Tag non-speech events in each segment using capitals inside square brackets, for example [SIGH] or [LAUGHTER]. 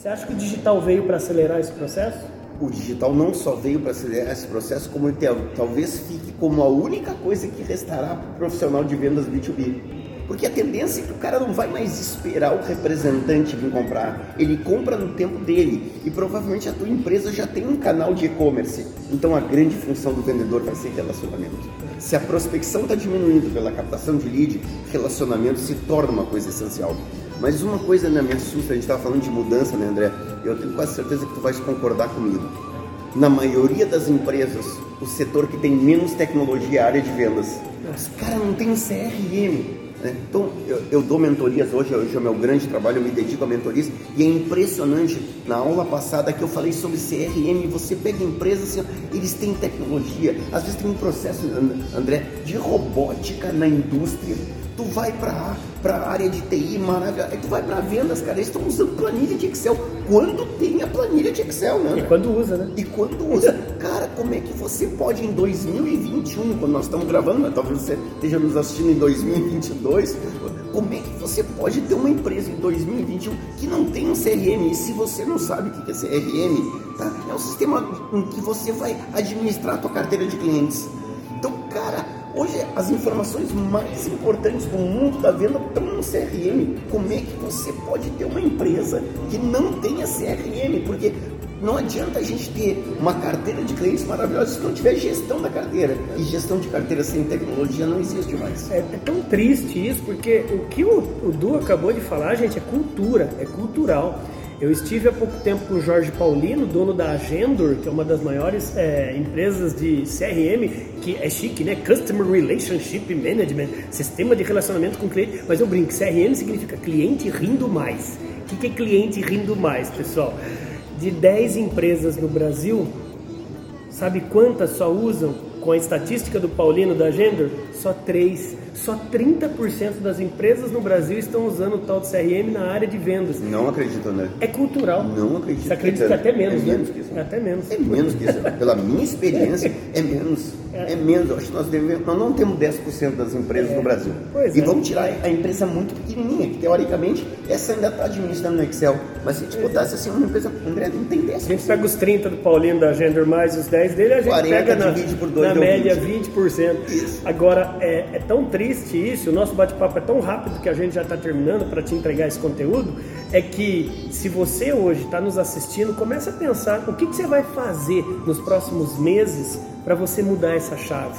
Você acha que o digital veio para acelerar esse processo? O digital não só veio para acelerar esse processo, como talvez fique como a única coisa que restará para o profissional de vendas B2B. Porque a tendência é que o cara não vai mais esperar o representante vir comprar. Ele compra no tempo dele. E provavelmente a tua empresa já tem um canal de e-commerce. Então a grande função do vendedor vai ser relacionamento. Se a prospecção está diminuindo pela captação de lead, relacionamento se torna uma coisa essencial. Mas uma coisa né, me assusta, a gente estava falando de mudança, né, André? Eu tenho quase certeza que tu vais concordar comigo. Na maioria das empresas, o setor que tem menos tecnologia é a área de vendas. Os caras não tem CRM. Né? Então, eu, eu, dou mentorias hoje, hoje é o meu grande trabalho, eu me dedico a mentorias, e é impressionante, na aula passada que eu falei sobre CRM, você pega empresas, assim, eles têm tecnologia, às vezes tem um processo, André, de robótica na indústria, tu vai para a área de TI, maravilha, aí tu vai para vendas, cara, eles estão usando planilha de Excel, quando tem a planilha de Excel, né? E quando usa, né? E quando usa. Cara, como é que você pode em 2021, quando nós estamos gravando, mas talvez você esteja nos assistindo em 2022, como é que você pode ter uma empresa em 2021 que não tem um CRM? E se você não sabe o que é CRM, tá? é um sistema em que você vai administrar a tua carteira de clientes. Hoje, as informações mais importantes do mundo da venda estão no CRM. Como é que você pode ter uma empresa que não tenha CRM? Porque não adianta a gente ter uma carteira de clientes maravilhosa se não tiver gestão da carteira. E gestão de carteira sem tecnologia não existe mais. É, é tão triste isso, porque o que o, o Du acabou de falar, gente, é cultura, é cultural. Eu estive há pouco tempo com o Jorge Paulino, dono da Agendor, que é uma das maiores é, empresas de CRM, que é chique, né? Customer Relationship Management, sistema de relacionamento com o cliente. Mas eu brinco, CRM significa cliente rindo mais. O que é cliente rindo mais, pessoal? De 10 empresas no Brasil, sabe quantas só usam com a estatística do Paulino da Agendor? Só 3 só 30% das empresas no Brasil estão usando o tal de CRM na área de vendas. Não acredito, André. É cultural. Não acredito. Você acredita que é até menos, é né? menos que isso. É até menos. É menos que isso. Pela minha experiência, [LAUGHS] é menos. É, é menos. Eu acho que nós, devemos, nós não temos 10% das empresas é. no Brasil. Pois e é. vamos tirar a empresa muito pequenininha, que teoricamente essa ainda está administrando no Excel. Mas se a gente botasse assim, uma empresa, André, não tem 10%. A gente pega os 30 do Paulinho da Gender mais os 10 dele, a gente 40 pega na, por 2 na média 20%. 20%. Isso. Agora, é, é tão triste isso, nosso bate-papo é tão rápido que a gente já está terminando para te entregar esse conteúdo, é que se você hoje está nos assistindo, comece a pensar o que, que você vai fazer nos próximos meses para você mudar essa chave.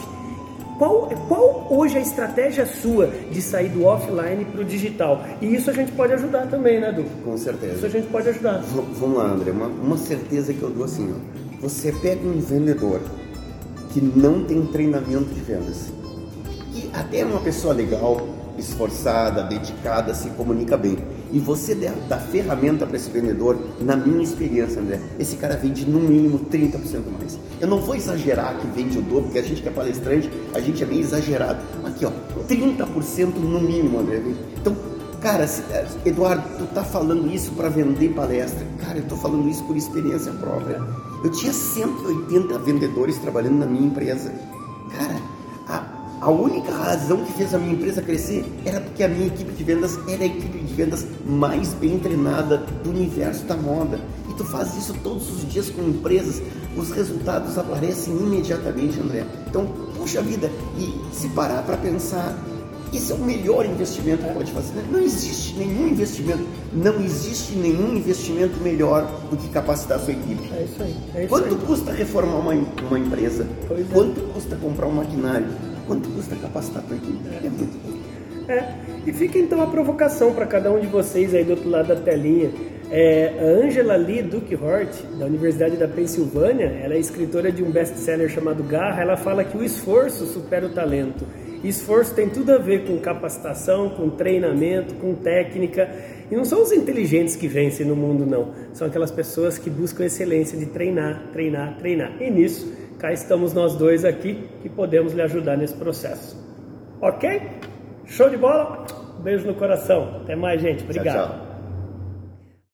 Qual, qual hoje a estratégia sua de sair do offline para o digital? E isso a gente pode ajudar também, né, Du? Com certeza. Isso a gente pode ajudar. V vamos lá, André. Uma, uma certeza que eu dou assim, ó. Você pega um vendedor que não tem treinamento de vendas até é uma pessoa legal, esforçada, dedicada, se comunica bem. E você dá ferramenta para esse vendedor, na minha experiência, André, esse cara vende no mínimo 30% mais. Eu não vou exagerar que vende o dobro, porque a gente que é palestrante, a gente é meio exagerado. Aqui, ó, 30% no mínimo, André. Então, cara, eh, Eduardo, tu tá falando isso para vender palestra. Cara, eu tô falando isso por experiência própria. Eu tinha 180 vendedores trabalhando na minha empresa. A única razão que fez a minha empresa crescer era porque a minha equipe de vendas era a equipe de vendas mais bem treinada do universo da moda. E tu faz isso todos os dias com empresas, os resultados aparecem imediatamente, André. Então, puxa vida, e se parar para pensar, esse é o melhor investimento que pode fazer. Não existe nenhum investimento, não existe nenhum investimento melhor do que capacitar a sua equipe. É isso aí. É isso Quanto aí. custa reformar uma, uma empresa? É. Quanto custa comprar um maquinário? Quanto custa capacitar a tua equipe? É muito pouco. É, e fica então a provocação para cada um de vocês aí do outro lado da telinha. É, a Angela Lee Duke Hort, da Universidade da Pensilvânia, ela é escritora de um best-seller chamado Garra. Ela fala que o esforço supera o talento. Esforço tem tudo a ver com capacitação, com treinamento, com técnica. E não são os inteligentes que vencem no mundo, não. São aquelas pessoas que buscam excelência de treinar, treinar, treinar. E nisso cá estamos nós dois aqui que podemos lhe ajudar nesse processo. Ok? Show de bola? Beijo no coração. Até mais, gente. Obrigado. Tchau, tchau.